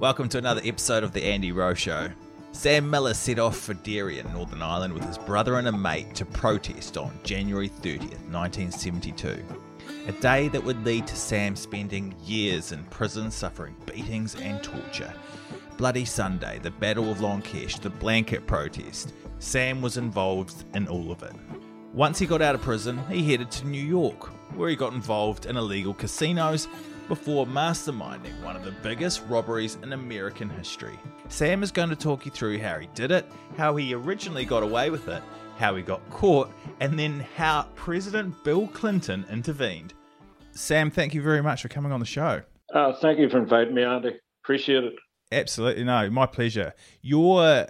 Welcome to another episode of The Andy Rowe Show. Sam Millar set off for Derry in Northern Ireland with his brother and a mate to protest on January 30th, 1972. A day that would lead to Sam spending years in prison suffering beatings and torture. Bloody Sunday, the Battle of Long Kesh, the blanket protest. Sam was involved in all of it. Once he got out of prison, he headed to New York, where he got involved in illegal casinos before masterminding one of the biggest robberies in American history. Sam is going to talk you through how he did it, how he originally got away with it, how he got caught, and then how President Bill Clinton intervened. Sam, thank you very much for coming on the show. Uh, thank you for inviting me, Andy. Appreciate it. Absolutely. No, my pleasure. Your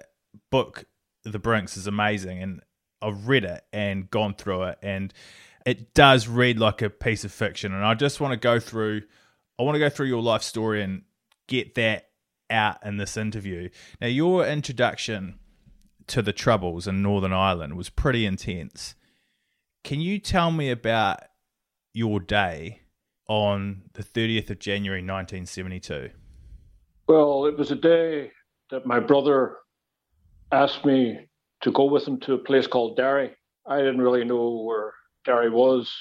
book, The Brinks, is amazing, and I've read it and gone through it, and it does read like a piece of fiction. And I just want to go through I want to go through your life story and get that out in this interview. Now, your introduction to the Troubles in Northern Ireland was pretty intense. Can you tell me about your day on the 30th of January 1972? Well, it was a day that my brother asked me to go with him to a place called Derry. I didn't really know where Derry was.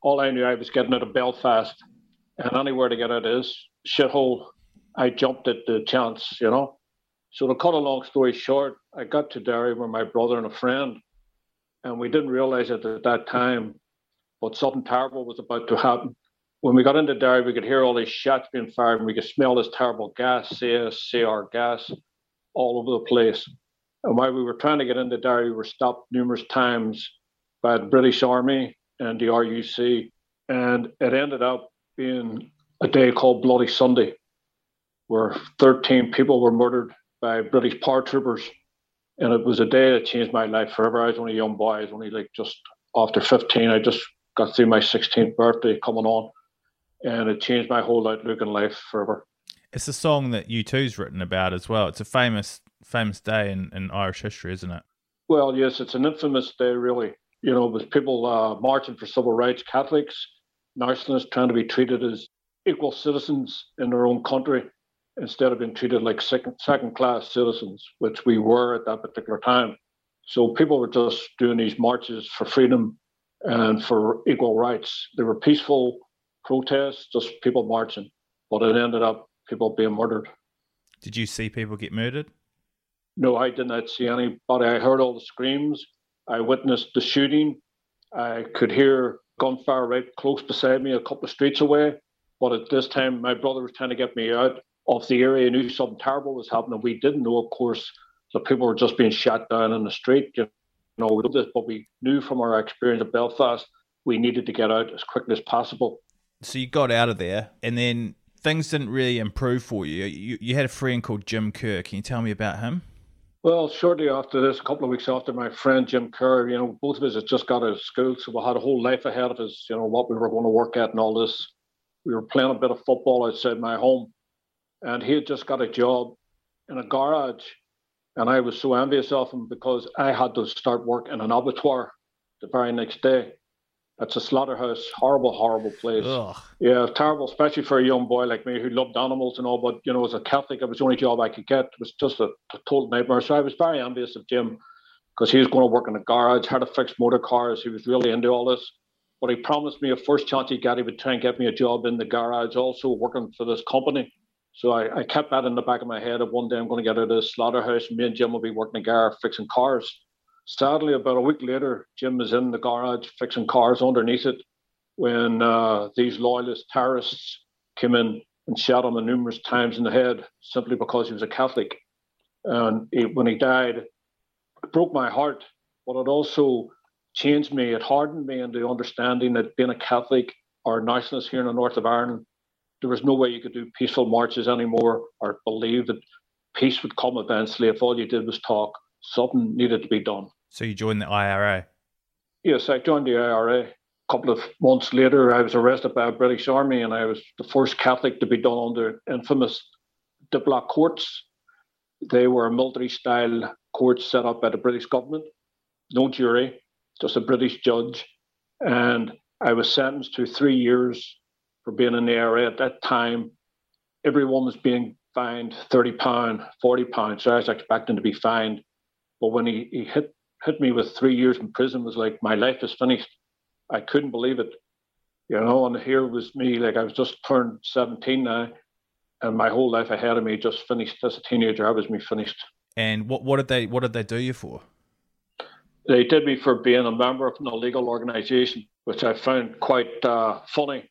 All I knew I was getting out of Belfast and anywhere to get out shithole, I jumped at the chance, you know. So to cut a long story short, I got to Derry with my brother and a friend, and we didn't realize it at that time, but something terrible was about to happen. When we got into Derry, we could hear all these shots being fired, and we could smell this terrible gas, CSCR gas, all over the place. And while we were trying to get into Derry, we were stopped numerous times by the British Army and the RUC, and it ended up being a day called Bloody Sunday, where 13 people were murdered by British paratroopers. And it was a day that changed my life forever. I was only a young boy. I was only like just after 15. I just got through my 16th birthday coming on. And it changed my whole outlook in life forever. It's a song that U2's written about as well. It's a famous famous day in, in Irish history, isn't it? Well, yes, it's an infamous day, really. You know, with people uh, marching for civil rights, Catholics, nationalists trying to be treated as equal citizens in their own country instead of being treated like second, second class citizens, which we were at that particular time. So people were just doing these marches for freedom and for equal rights. They were peaceful protests, just people marching, but it ended up people being murdered. Did you see people get murdered? No, I did not see anybody. I heard all the screams. I witnessed the shooting. I could hear gunfire right close beside me, a couple of streets away. But at this time, my brother was trying to get me out of the area. He knew something terrible was happening. We didn't know, of course, that people were just being shot down in the street. You know, we know this, but we knew from our experience at Belfast, we needed to get out as quickly as possible. So you got out of there, and then things didn't really improve for you. You, you had a friend called Jim Kerr. Can you tell me about him? Well, shortly after this, a couple of weeks after, my friend Jim Kerr, you know, both of us had just got out of school, so we had a whole life ahead of us, you know, what we were going to work at and all this. We were playing a bit of football outside my home, and he had just got a job in a garage. And I was so envious of him because I had to start work in an abattoir the very next day. It's a slaughterhouse, horrible, horrible place. Ugh. Yeah, terrible, especially for a young boy like me who loved animals and all. But you know, as a Catholic, it was the only job I could get. It was just a, a total nightmare. So I was very envious of Jim because he was going to work in a garage, how to fix motor cars. He was really into all this. But he promised me a first chance he got, he would try and get me a job in the garage, also working for this company. So I, I kept that in the back of my head of one day I'm going to get out of the slaughterhouse and me and Jim will be working in a garage fixing cars. Sadly, about a week later, Jim was in the garage fixing cars underneath it when uh, these loyalist terrorists came in and shot him numerous times in the head simply because he was a Catholic. And he, when he died, it broke my heart, but it also changed me. It hardened me into understanding that being a Catholic or nationalist here in the north of Ireland, there was no way you could do peaceful marches anymore or believe that peace would come eventually if all you did was talk. Something needed to be done. So you joined the IRA? Yes, I joined the IRA. A couple of months later, I was arrested by a British Army, and I was the first Catholic to be done under infamous Diplock courts. They were military-style courts set up by the British government, no jury, just a British judge, and I was sentenced to three years for being in the IRA. At that time, everyone was being fined thirty pound, forty pounds. So I was expecting to be fined, but when he, he hit hit me with three years in prison was like my life is finished. I couldn't believe it, you know. And here was me, like I was just turned 17 now, and my whole life ahead of me just finished as a teenager. I was me finished. And what what did they what did they do you for? They did me for being a member of an illegal organisation, which I found quite uh, funny,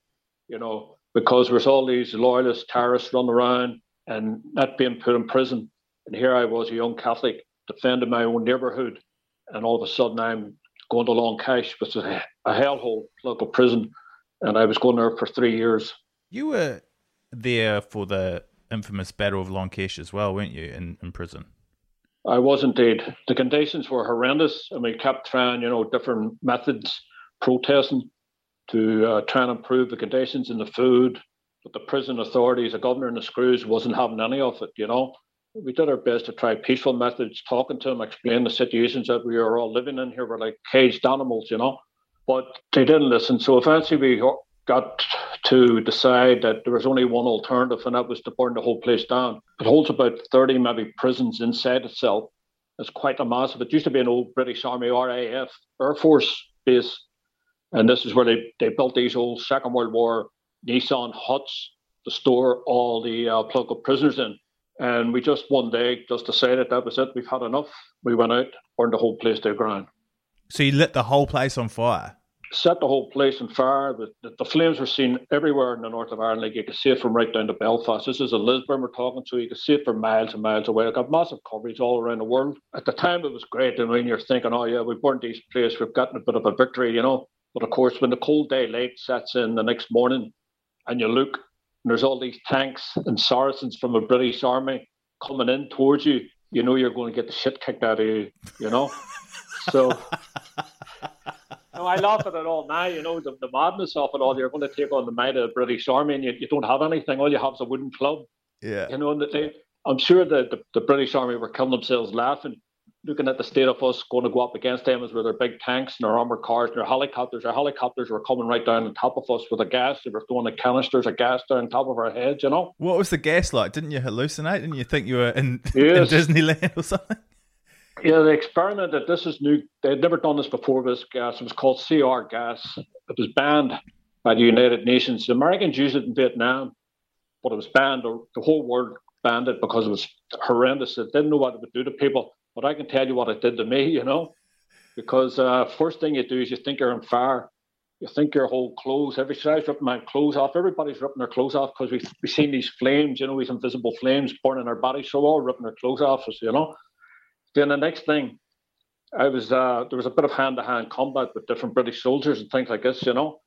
you know, because there's all these loyalist terrorists running around and not being put in prison. And here I was, a young Catholic, defending my own neighbourhood and all of a sudden I'm going to Long Kesh, which is a, a hellhole local prison, and I was going there for three years. You were there for the infamous Battle of Long Kesh as well, weren't you, in, in prison? I was indeed. The conditions were horrendous, and we kept trying, you know, different methods, protesting to uh, try and improve the conditions in the food. But the prison authorities, the governor and the screws, wasn't having any of it, you know we did our best to try peaceful methods, talking to them, explain the situations that we were all living in here. We're like caged animals, you know. But they didn't listen. So eventually we got to decide that there was only one alternative, and that was to burn the whole place down. It holds about 30 maybe prisons inside itself. It's quite a massive. It used to be an old British Army RAF Air Force base. And this is where they, they built these old Second World War Nissen huts to store all the uh, political prisoners in. And we just one day just decided that was it. We've had enough. We went out, burned the whole place to the ground. So you lit the whole place on fire? Set the whole place on fire. The, the, the, flames were seen everywhere in the north of Ireland. Like you could see it from right down to Belfast. This is a Lisburn we're talking to. You could see it for miles and miles away. It got massive coverage all around the world. At the time, it was great. I mean, you're thinking, oh, yeah, we burned these place, we've gotten a bit of a victory, you know. But of course, when the cold day late sets in the next morning and you look and there's all these tanks and Saracens from the British Army coming in towards you, you know you're going to get the shit kicked out of you, you know? so no, I laugh at it all now, you know, the, the madness of it all. You're going to take on the might of the British Army and you, you don't have anything. All you have is a wooden club. Yeah. You know, and they, I'm sure that the, the British Army were killing themselves laughing looking at the state of us going to go up against them is with their big tanks and their armored cars and their helicopters. Our helicopters were coming right down on top of us with the gas. They were throwing the canisters of gas down on top of our heads, you know. What was the gas like? Didn't you hallucinate? Didn't you think you were in, yes. in Disneyland or something? Yeah, the experiment that this is new. They had never done this before. This gas it was called CR gas. It was banned by the United Nations. The Americans used it in Vietnam, but it was banned. Or the whole world banned it because it was horrendous. It didn't know what it would do to people. But I can tell you what it did to me, you know, because uh, first thing you do is you think you're on fire. You think your whole clothes, every was ripping my clothes off. Everybody's ripping their clothes off because we've, we've seen these flames, you know, these invisible flames burning our bodies. So we're all ripping their clothes off us, you know. Then the next thing, I was uh, there was a bit of hand to hand combat with different British soldiers and things like this, you know.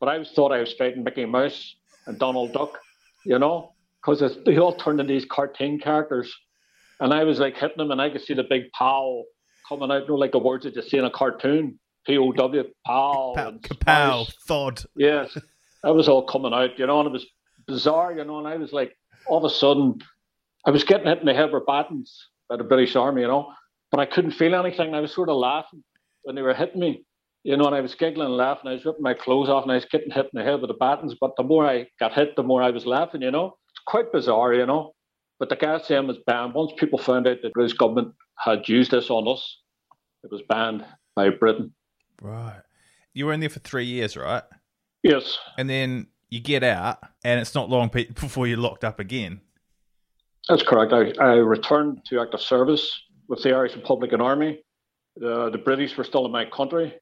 But I was thought I was fighting Mickey Mouse and Donald Duck, you know, because they all turned into these cartoon characters. And I was like hitting him, and I could see the big pow coming out, you know, like the words that you see in a cartoon. P O W, pow. Pow, thud. Yes, that was all coming out, you know, and it was bizarre, you know. And I was like, all of a sudden, I was getting hit in the head with batons by the British Army, you know, but I couldn't feel anything. I was sort of laughing when they were hitting me, you know, and I was giggling and laughing. I was ripping my clothes off and I was getting hit in the head with the batons. But the more I got hit, the more I was laughing, you know. It's quite bizarre, you know. But the gas M was banned. Once people found out that the British government had used this on us, it was banned by Britain. Right. You were in there for three years, right? Yes. And then you get out, and it's not long before you're locked up again. That's correct. I, I returned to active service with the Irish Republican Army. The, the British were still in my country.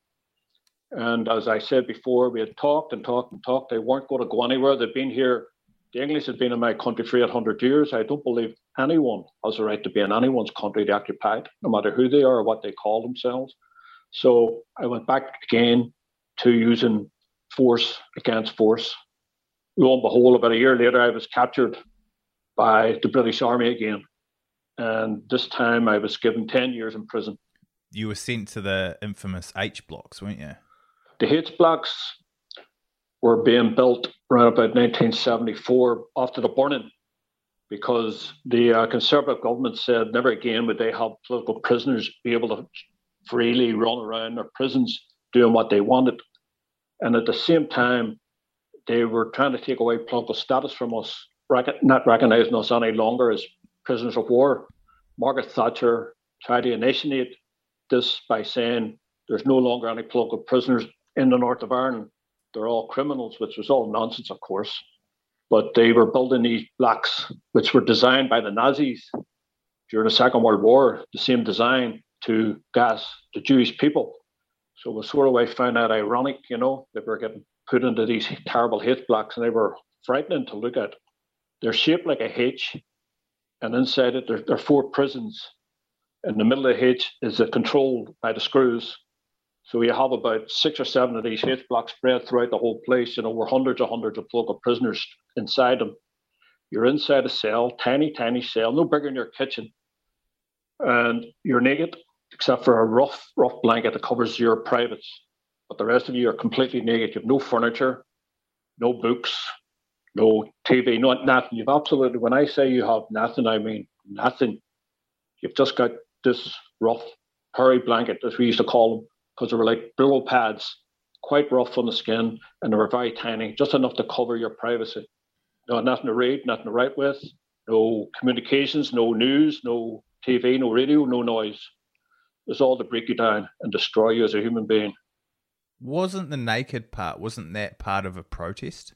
And as I said before, we had talked and talked and talked. They weren't going to go anywhere. They'd been here. The English had been in my country for 800 years. I don't believe anyone has a right to be in anyone's country they occupied, no matter who they are or what they call themselves. So I went back again to using force against force. Lo and behold, about a year later, I was captured by the British Army again. And this time I was given 10 years in prison. You were sent to the infamous H blocks, weren't you? The H blocks were being built around about 1974 after the burning because the uh, Conservative government said never again would they have political prisoners be able to freely run around their prisons doing what they wanted. And at the same time, they were trying to take away political status from us, not recognizing us any longer as prisoners of war. Margaret Thatcher tried to initiate this by saying there's no longer any political prisoners in the north of Ireland. They're all criminals, which was all nonsense, of course. But they were building these blocks, which were designed by the Nazis during the Second World War, the same design to gas the Jewish people. So we sort of I found that ironic, you know, they were getting put into these terrible H blocks and they were frightening to look at. They're shaped like a H, and inside it there, there are four prisons. In the middle of the H is a controlled by the screws. So you have about six or seven of these H blocks spread throughout the whole place. You know, we're hundreds and hundreds of local prisoners inside them. You're inside a cell, tiny, tiny cell, no bigger than your kitchen. And you're naked except for a rough, rough blanket that covers your privates. But the rest of you are completely naked. You have no furniture, no books, no TV, no nothing. You've absolutely, when I say you have nothing, I mean nothing. You've just got this rough, hairy blanket, as we used to call them, because they were like Brillo pads, quite rough on the skin, and they were very tiny, just enough to cover your privacy. No, nothing to read, nothing to write with, no communications, no news, no TV, no radio, no noise is all to break you down and destroy you as a human being. Wasn't the naked part, wasn't that part of a protest?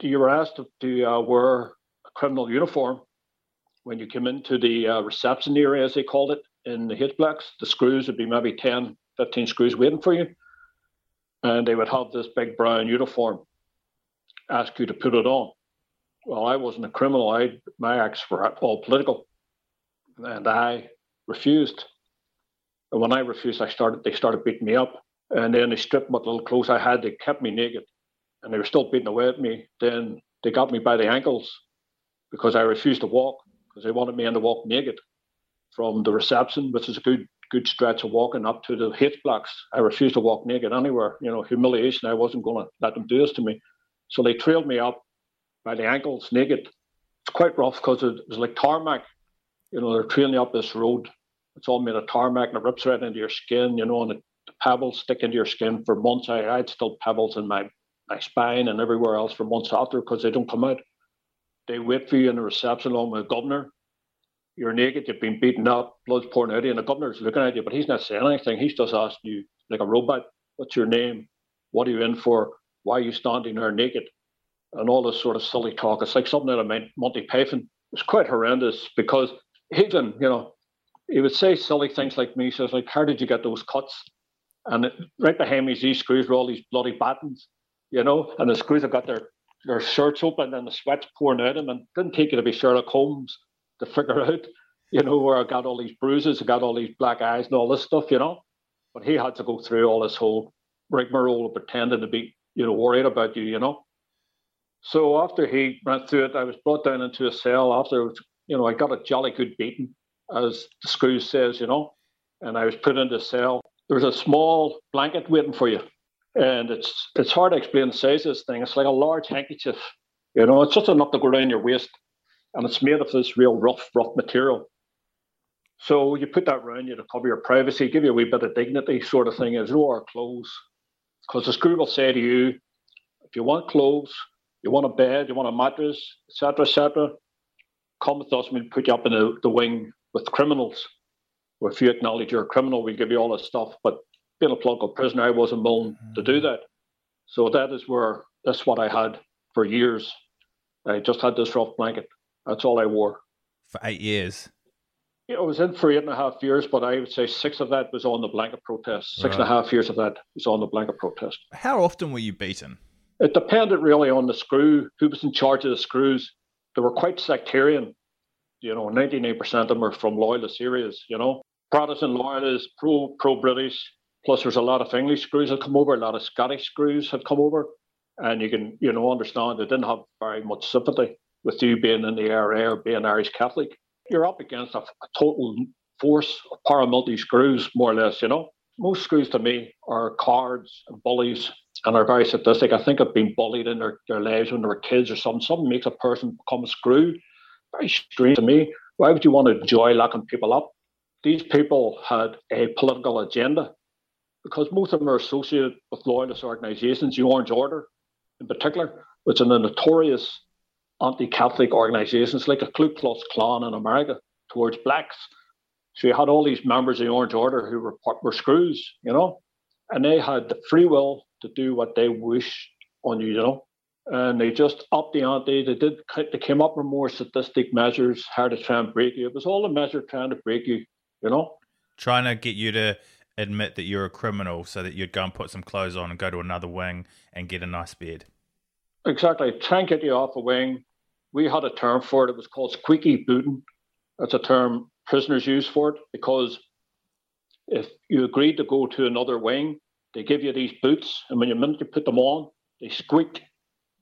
You were asked to uh, wear a criminal uniform when you came into the uh, reception area, as they called it, in the H blocks. The screws would be maybe 10, 15 screws waiting for you. And they would have this big brown uniform, ask you to put it on. Well, I wasn't a criminal. I my acts were all political, and I refused. And when I refused, I started. They started beating me up, and then they stripped what little clothes I had. They kept me naked, and they were still beating away at me. Then they got me by the ankles because I refused to walk because they wanted me in to walk naked from the reception, which is a good good stretch of walking up to the H blocks. I refused to walk naked anywhere. You know, humiliation. I wasn't going to let them do this to me. So they trailed me up by the ankles naked. It's quite rough because it was like tarmac. You know, they're trailing you up this road it's all made of tarmac and it rips right into your skin, you know, and the, the pebbles stick into your skin for months. I, I had still pebbles in my, my spine and everywhere else for months after because they don't come out. They wait for you in the reception along with the governor. You're naked, you've been beaten up, blood's pouring out of you, and the governor's looking at you, but he's not saying anything. He's just asking you, like a robot, what's your name? What are you in for? Why are you standing there naked? And all this sort of silly talk. It's like something out of Monty Python. It's quite horrendous because even, you know, he would say silly things like me. He says, like, how did you get those cuts? And right behind me, these screws were all these bloody buttons, you know, and the screws have got their, their shirts open and the sweat's pouring out of them. And didn't take you to be Sherlock Holmes to figure out, you know, where I got all these bruises, I got all these black eyes and all this stuff, you know. But he had to go through all this whole rigmarole of pretending to be, you know, worried about you, you know. So after he went through it, I was brought down into a cell. After, you know, I got a jolly good beating as the screw says, you know. And I was put into a cell. There's a small blanket waiting for you. And it's it's hard to explain the size of this thing. It's like a large handkerchief. You know, it's just enough to go around your waist. And it's made of this real rough, rough material. So you put that around you to cover your privacy, give you a wee bit of dignity, sort of thing. There's no our clothes. Because the screw will say to you, if you want clothes, you want a bed, you want a mattress, etc., etc., come with us and we'll put you up in the, the wing with criminals. If you acknowledge you're a criminal, we give you all this stuff. But being a political prisoner, I wasn't willing mm-hmm. to do that. So that is where that's what I had for years. I just had this rough blanket. That's all I wore. for eight years. Yeah, I was in for eight and a half years, but I would say six of that was on the blanket protest. Six right. and a half years of that was on the blanket protest. How often were you beaten? It depended really on the screw, who was in charge of the screws. They were quite sectarian. You know, 99% of them are from loyalist areas, you know. Protestant loyalists, pro pro British, plus there's a lot of English screws that come over, a lot of Scottish screws had come over. And you can, you know, understand they didn't have very much sympathy with you being in the IRA or being Irish Catholic. You're up against a, a total force of paramilitary screws, more or less, you know. Most screws to me are cards and bullies and are very sadistic. I think have been bullied in their, their lives when they were kids or something. Something makes a person become a screw. Very strange to me. Why would you want to enjoy locking people up? These people had a political agenda because most of them are associated with loyalist organizations, the Orange Order in particular, which are the notorious anti-Catholic organizations like a Ku Klux Klan in America towards blacks. So you had all these members of the Orange Order who were, were screws, you know, and they had the free will to do what they wish on you, you know. And they just upped the ante. They did. They came up with more sadistic measures, how to try and break you. It was all a measure trying to break you, you know. Trying to get you to admit that you're a criminal, so that you'd go and put some clothes on and go to another wing and get a nice bed. Exactly. Try and get you off a wing. We had a term for it. It was called squeaky booting. That's a term prisoners use for it because if you agreed to go to another wing, they give you these boots, and when you minute you put them on, they squeak,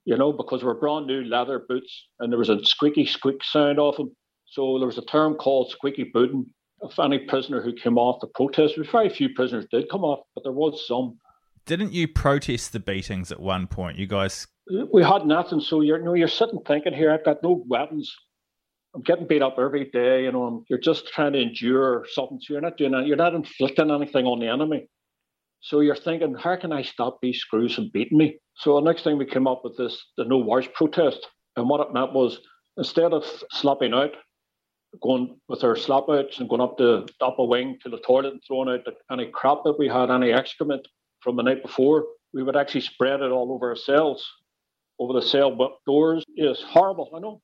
you know, because were brand new leather boots, and there was a squeaky squeak sound off them. So there was a term called squeaky booting. If any prisoner who came off the protest, very few prisoners did come off, but there was some. Didn't you protest the beatings at one point? You guys, we had nothing. So you're, you know, you're sitting thinking here, I've got no weapons. I'm getting beat up every day. You know, you're just trying to endure something. So you're not doing that. You're not inflicting anything on the enemy. So you're thinking, how can I stop these screws from beating me? So the next thing we came up with this, the no wars protest. And what it meant was instead of slapping out, going with our slap outs and going up the of wing to the toilet and throwing out any crap that we had, any excrement from the night before, we would actually spread it all over our cells, over the cell doors. is horrible, I know.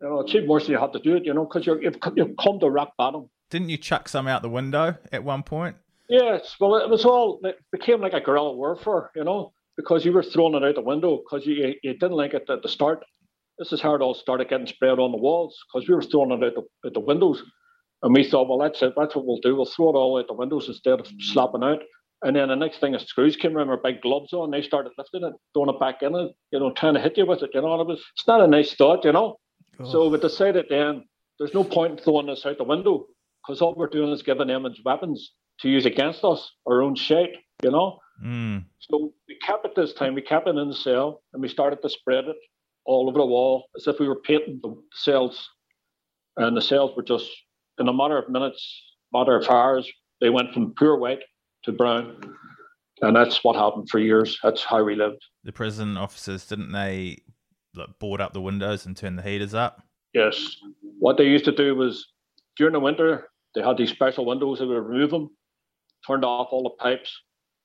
You know, worse than you had to do it, you know, because you've, you've come to rock bottom. Didn't you chuck some out the window at one point? Yes, well, it was all it became like a guerrilla warfare, you know, because you were throwing it out the window because you you didn't like it at the start. This is how it all started getting spread on the walls because we were throwing it out the, out the windows, and we thought, well, that's it. That's what we'll do. We'll throw it all out the windows instead of slapping out. And then the next thing, the screws came around with big gloves on. They started lifting it, throwing it back in it, you know, trying to hit you with it. You know, and it was it's not a nice thought, you know. Oh. So we decided then there's no point in throwing this out the window because all we're doing is giving them weapons to use against us, our own shit, you know? Mm. So we kept it this time, we kept it in the cell and we started to spread it all over the wall as if we were painting the cells. And the cells were just, in a matter of minutes, matter of hours, they went from pure white to brown. And that's what happened for years. That's how we lived. The prison officers, didn't they like, board up the windows and turn the heaters up? Yes. What they used to do was during the winter, they had these special windows, they would remove them turned off all the pipes,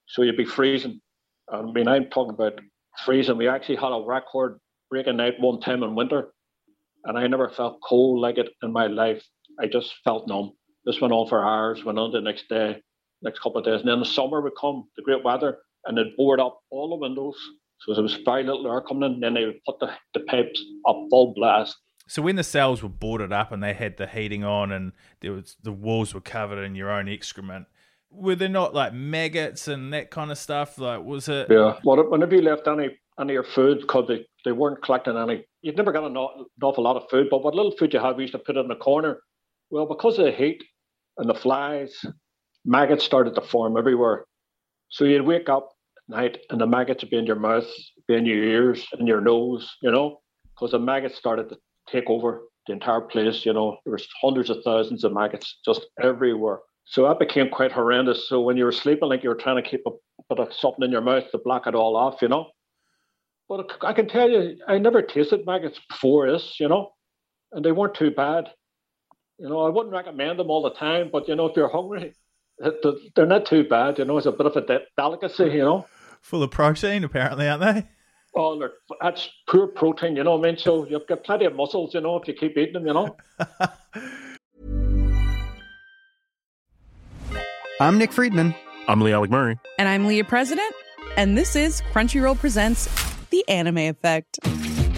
so you'd be freezing. I mean, I'm talking about freezing. We actually had a record breaking night one time in winter, and I never felt cold like it in my life. I just felt numb. This went on for hours, went on the next day, next couple of days. And then the summer would come, the great weather, and they'd board up all the windows. So there was very little air coming in. Then they would put the, the pipes up full blast. So when the cells were boarded up and they had the heating on and there was the walls were covered in your own excrement, were there not like maggots and that kind of stuff? Like, was it? Yeah. Well, whenever you left any any of your food, because they, they weren't collecting any, you'd never got an, an awful lot of food. But what little food you had, we used to put it in the corner. Well, because of the heat and the flies, maggots started to form everywhere. So you'd wake up at night and the maggots would be in your mouth, be in your ears, and your nose, you know, because the maggots started to take over the entire place. You know, there was hundreds of thousands of maggots just everywhere. So that became quite horrendous. So when you were sleeping, like you were trying to keep a bit of something in your mouth to block it all off, you know. But I can tell you, I never tasted maggots before this, you know, and they weren't too bad. You know, I wouldn't recommend them all the time, but you know, if you're hungry, they're not too bad. You know, it's a bit of a delicacy, you know. Full of protein, apparently, aren't they? Oh, look, that's poor protein, you know what I mean? So you've got plenty of muscles, you know, if you keep eating them, you know. I'm Nick Friedman. I'm Lee Alec Murray. And I'm Leah President. And this is Crunchyroll Presents The Anime Effect.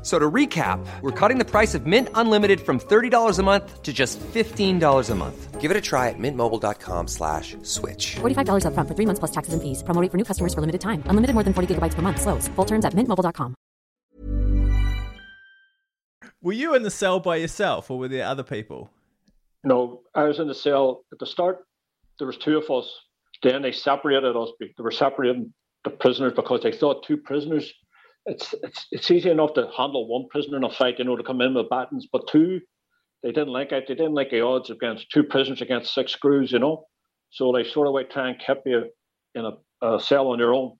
F- So to recap, we're cutting the price of Mint Unlimited from $30 a month to just $15 a month. Give it a try at mintmobile.com slash switch. $45 upfront for three months plus taxes and fees. Promo rate for new customers for limited time. Unlimited more than 40 gigabytes per month. Slows. Full terms at mintmobile.com. Were you in the cell by yourself, or were there other people? No, I was in the cell at the start. There was two of us. Then they separated us. They were separating the prisoners because they thought two prisoners. It's it's it's easy enough to handle one prisoner in a fight, you know, to come in with battens, but two, they didn't like it. They didn't like the odds against two prisoners against six screws, you know. So they sort of like try and keep you in a, a cell on your own,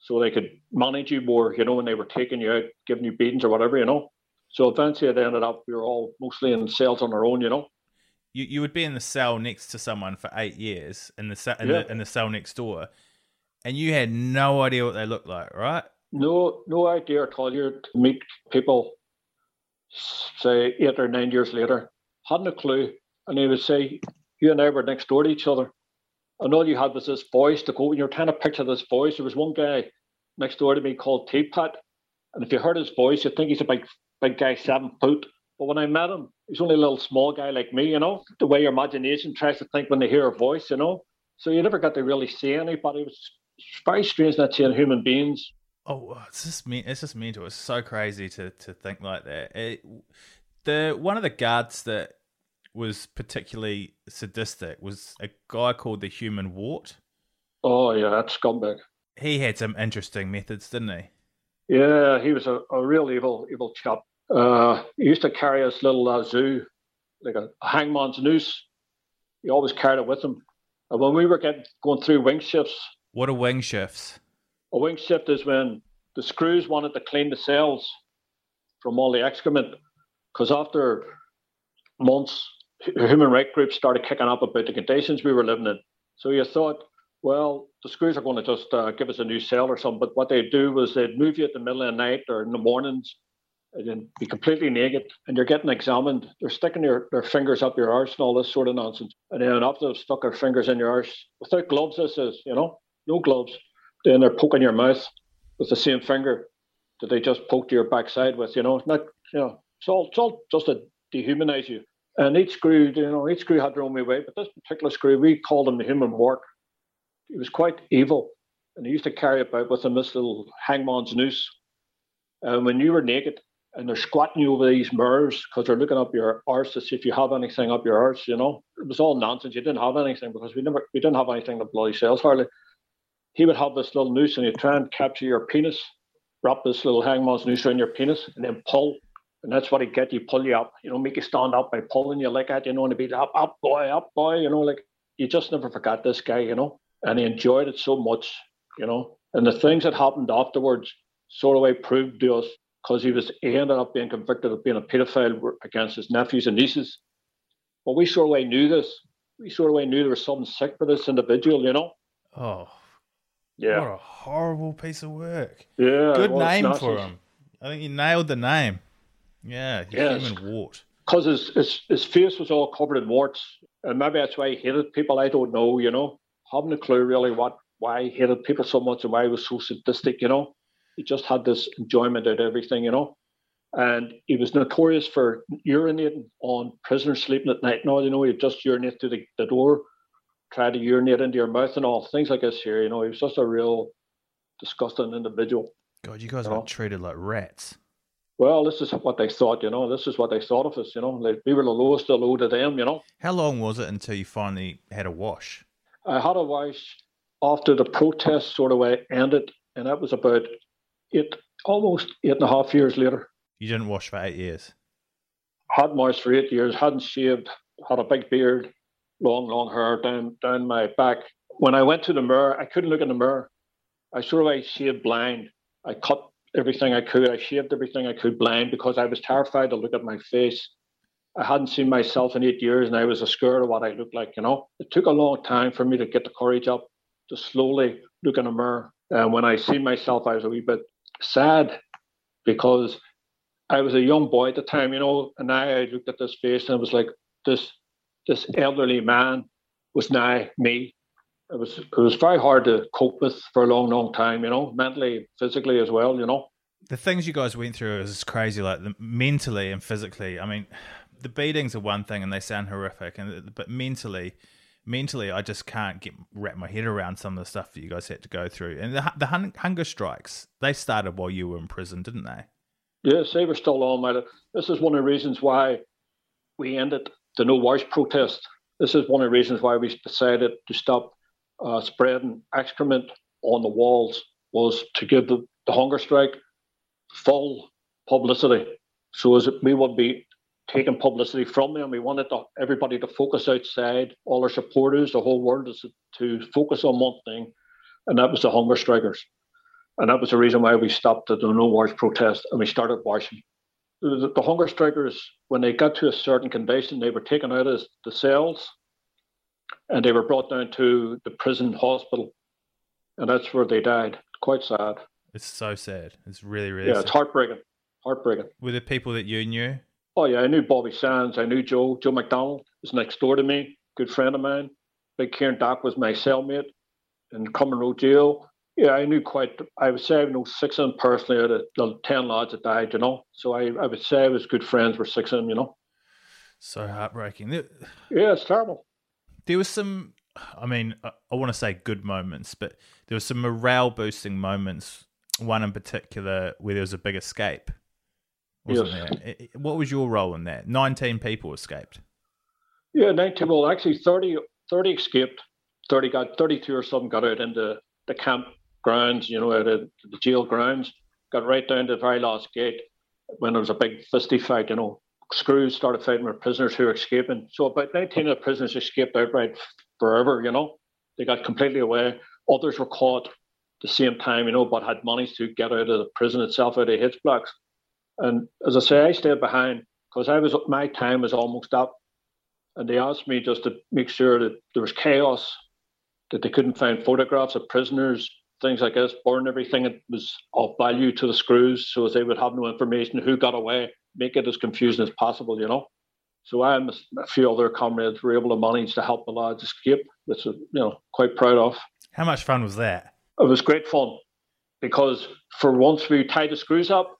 so they could manage you more, you know, when they were taking you out, giving you beatings or whatever, you know. So eventually, it ended up we were all mostly in cells on our own, you know. You you would be in the cell next to someone for eight years in the in, Yeah. the, in the cell next door, and you had no idea what they looked like, right? No, no idea at all. You meet people, say eight or nine years later, hadn't a clue, and they would say, "You and I were next door to each other," and all you had was this voice to go. You're trying to picture this voice. There was one guy next door to me called Teapot, and if you heard his voice, you'd think he's a big, big guy, seven foot. But when I met him, he's only a little small guy like me, you know. The way your imagination tries to think when they hear a voice, you know. So you never got to really see anybody. It was very strange not seeing human beings. Oh, it's just me. It's just mental. It's so crazy to to think like that. It, the one of the guards that was particularly sadistic was a guy called the Human Wart. Oh yeah, that's scumbag. He had some interesting methods, didn't he? Yeah, he was a, a real evil, evil chap. Uh, he used to carry his little uh, zoo, like a, a hangman's noose. He always carried it with him. And when we were getting going through wing shifts, What are wing shifts? A wing shift is when the screws wanted to clean the cells from all the excrement. Because after months, human rights groups started kicking up about the conditions we were living in. So you thought, well, the screws are going to just uh, give us a new cell or something. But what they'd do was they'd move you at the middle of the night or in the mornings and then be completely naked and you're getting examined. They're sticking their, their fingers up your arse and all this sort of nonsense. And then after they've stuck their fingers in your arse, without gloves, this is, you know, no gloves. Then they're poking your mouth with the same finger that they just poked your backside with, you know. It's not, you know, it's all, it's all just to dehumanize you. And each screw, you know, each screw had their own way but this particular screw, we called him the human wart. He was quite evil. And he used to carry about with him this little hangman's noose. And when you were naked and they're squatting you over these mirrors because they're looking up your arse to see if you have anything up your arse, you know, it was all nonsense. You didn't have anything because we never, we didn't have anything to bloody cells hardly. He would have this little noose and he'd try and capture your penis, wrap this little hangman's noose around your penis and then pull. And that's what he'd get you, pull you up, you know, make you stand up by pulling you like that, you know, and he'd be up, up, boy, up, boy, you know, like you just never forgot this guy, you know, and he enjoyed it so much, you know. And the things that happened afterwards sort of like proved to us because he was he ended up being convicted of being a pedophile against his nephews and nieces. But we sort of way knew this. We sort of way knew there was something sick with this individual, you know. Oh, Yeah, what a horrible piece of work. yeah. Good name for him. I think you nailed the name. Yeah, Yes. Human Wart. Because his, his his face was all covered in warts, and maybe that's why he hated people. I don't know, you know. Haven't a clue really what why he hated people so much and why he was so sadistic, you know. He just had this enjoyment at everything, you know. And he was notorious for urinating on prisoners sleeping at night. No, you know, he'd just urinate through the, the door, try to urinate into your mouth and all things like this here. You know, he was just a real disgusting individual. God, you guys You got know? treated like rats. Well, this is what they thought, you know. This is what they thought of us, you know. Like we were the lowest of the low to them, you know. How long was it until you finally had a wash? I had a wash after the protest sort of way ended, and that was about eight, almost eight and a half years later. You didn't wash for eight years. Had washed for eight years, hadn't shaved, had a big beard, long, long hair down down my back. When I went to the mirror, I couldn't look in the mirror. I sort of like shaved blind. I cut everything I could. I shaved everything I could blind because I was terrified to look at my face. I hadn't seen myself in eight years and I was scared of what I looked like, you know. It took a long time for me to get the courage up to slowly look in the mirror. And when I seen myself, I was a wee bit sad because I was a young boy at the time, you know, and now I looked at this face and it was like this this elderly man was now me. It was it was very hard to cope with for a long, long time, you know, mentally, physically as well, you know. The things you guys went through is crazy, like the, mentally and physically. I mean, the beatings are one thing, and they sound horrific, and uh, but mentally, mentally, I just can't get wrap my head around some of the stuff that you guys had to go through. And the, the hun- hunger strikes, they started while you were in prison, didn't they? Yes, they were still on. My, this is one of the reasons why we ended the no wash protest. This is one of the reasons why we decided to stop uh, spreading excrement on the walls was to give the, the hunger strike full publicity. So as we would be taking publicity from them, we wanted to, everybody to focus outside, all our supporters, the whole world is to focus on one thing, and that was the hunger strikers. And that was the reason why we stopped the no wash protest and we started washing. The, the hunger strikers, when they got to a certain condition, they were taken out of the cells and they were brought down to the prison hospital. And that's where they died. Quite sad. It's so sad. It's really, really Yeah, sad. it's heartbreaking. Heartbreaking. Were the people that you knew? Oh yeah, I knew Bobby Sands. I knew Joe. Joe McDonnell was next door to me. Good friend of mine. Big Kieran Dock was my cellmate in Crumlin Road Jail. Yeah, I knew quite. I would say I know six of them personally out of the ten lads that died. You know, so I, I would say I was good friends with six of them. You know. So heartbreaking. Yeah, it's terrible. there was some, I mean, I, I want to say good moments, but there was some morale boosting moments. One in particular where there was a big escape. Wasn't Yes. there? What was your role in that? 19 people escaped. Yeah, 19, well, actually 30, 30 escaped. 30 got, 32 or something got out into the camp grounds, you know, out of the jail grounds, got right down to the very last gate when there was a big fisty fight, you know. Screws started fighting with prisoners who were escaping. So about 19 of the prisoners escaped outright forever, you know. They got completely away. Others were caught the same time, you know, but had managed to get out of the prison itself, out of H blocks. And as I say, I stayed behind because I was my time was almost up and they asked me just to make sure that there was chaos, that they couldn't find photographs of prisoners, things like this, burn everything that was of value to the screws, so as they would have no information who got away, make it as confusing as possible, you know. So I and a few other comrades were able to manage to help the lads escape, which was, you know, quite proud of. How much fun was that? It was great fun because for once we tied the screws up,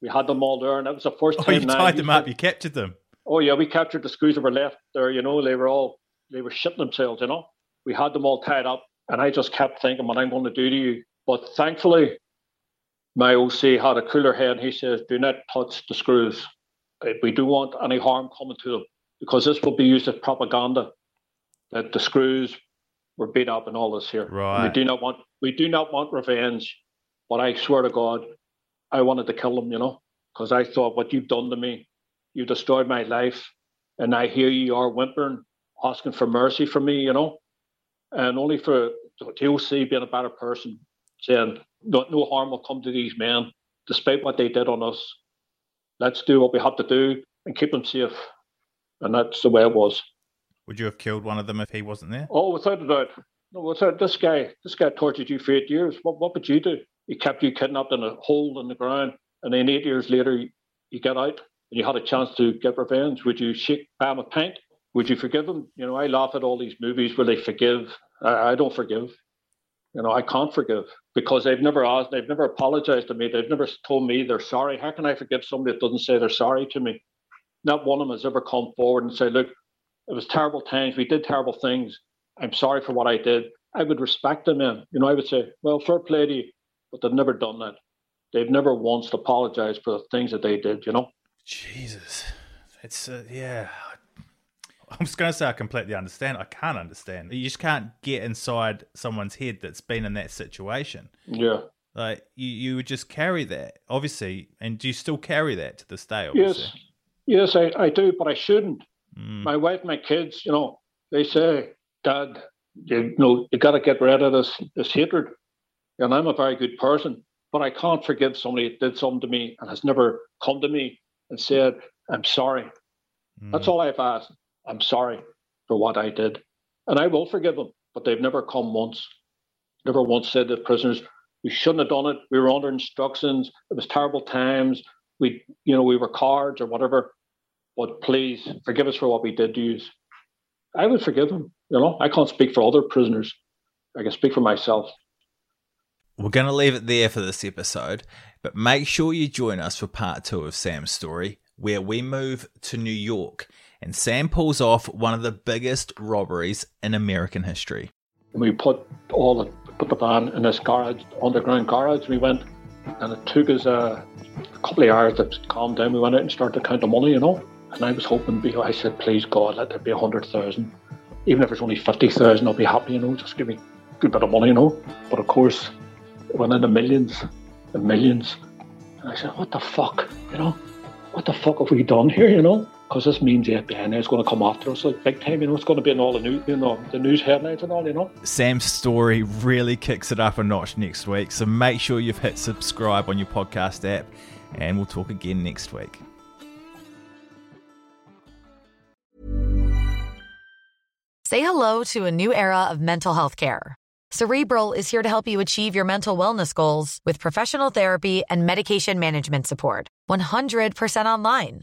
we had them all there, and that was the first Oh, time. you now tied them up, you captured them. Oh yeah, we captured the screws that were left there. You know, they were all they were shitting themselves. You know, we had them all tied up, and I just kept thinking what I'm going to do to you. But thankfully, my OC had a cooler head. He says, "Do not touch the screws. Uh, We don't want any harm coming to them because this will be used as propaganda that the screws were beat up and all this here. Right. We do not want we do not want revenge. But I swear to God, I wanted to kill them. You know, because I thought what you've done to me, you destroyed my life, and I hear you are whimpering, asking for mercy from me. You know, and only for the OC being a better person, saying no, no harm will come to these men, despite what they did on us. Let's do what we have to do and keep them safe. And that's the way it was. Would you have killed one of them if he wasn't there? Oh, without a doubt. No, without this guy, this guy tortured you for eight years. What what would you do? He kept you kidnapped in a hole in the ground, and then eight years later, you, you get out and you had a chance to get revenge. Would you shake Bam a pint? Would you forgive him? You know, I laugh at all these movies where they forgive. I, I don't forgive. You know, I can't forgive because they've never asked, they've never apologized to me, they've never told me they're sorry. How can I forgive somebody that doesn't say they're sorry to me? Not one of them has ever come forward and said, "Look, it was terrible times. We did terrible things. I'm sorry for what I did." I would respect them then. You know, I would say, "Well, fair play to you," but they've never done that. They've never once apologized for the things that they did. You know. Jesus, it's uh, yeah. I'm just going to say I completely understand. I can't understand. You just can't get inside someone's head that's been in that situation. Yeah. Like you, you would just carry that, obviously, and do you still carry that to this day? Obviously? Yes, yes, I, I do, but I shouldn't. Mm. My wife, my kids, you know, they say, "Dad, you know, you got to get rid of this this hatred." And I'm a very good person, but I can't forgive somebody that did something to me and has never come to me and said, "I'm sorry." Mm. That's all I've asked. I'm sorry for what I did. And I will forgive them, but they've never come once, never once said to prisoners, we shouldn't have done it. We were under instructions. It was terrible times. We, you know, we were cards or whatever. But please forgive us for what we did to you. I would forgive them. You know, I can't speak for other prisoners. I can speak for myself. We're going to leave it there for this episode, but make sure you join us for part two of Sam's story, where we move to New York and Sam pulls off one of the biggest robberies in American history. We put all the put the van in this garage, underground garage. We went, and it took us a, a couple of hours to calm down. We went out and started to count the money, you know. And I was hoping, I said, please God, let there be a hundred thousand, even if it's only fifty thousand, I'll be happy, you know. Just give me a good bit of money, you know. But of course, it went into millions and millions. And I said, what the fuck, you know? What the fuck have we done here, you know? Because this means the FBI is going to come after us like big time. You know, it's going to be in all the news, you know, the news headlines and all. You know. Sam's story really kicks it up a notch next week, so make sure you've hit subscribe on your podcast app, and we'll talk again next week. Say hello to a new era of mental health care. Cerebral is here to help you achieve your mental wellness goals with professional therapy and medication management support. 100% online